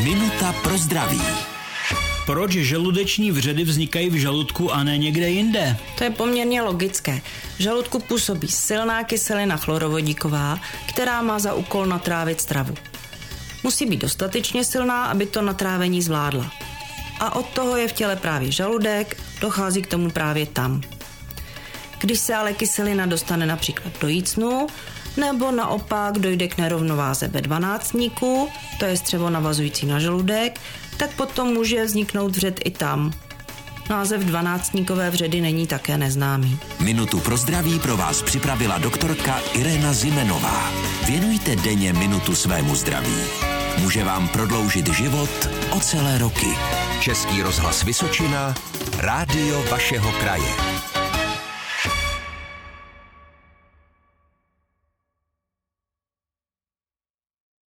Minuta pro zdraví. Proč žaludeční vředy vznikají v žaludku a ne někde jinde? To je poměrně logické. V žaludku působí silná kyselina chlorovodíková, která má za úkol natrávit stravu. Musí být dostatečně silná, aby to natrávení zvládla. A od toho je v těle právě žaludek, dochází k tomu právě tam. Když se ale kyselina dostane například do jícnu, nebo naopak dojde k nerovnováze ve dvanáctníku, to je střevo navazující na žaludek, tak potom může vzniknout vřed i tam. Název dvanáctníkové vředy není také neznámý. Minutu pro zdraví pro vás připravila doktorka Irena Zimenová. Věnujte denně minutu svému zdraví. Může vám prodloužit život o celé roky. Český rozhlas Vysočina, rádio vašeho kraje.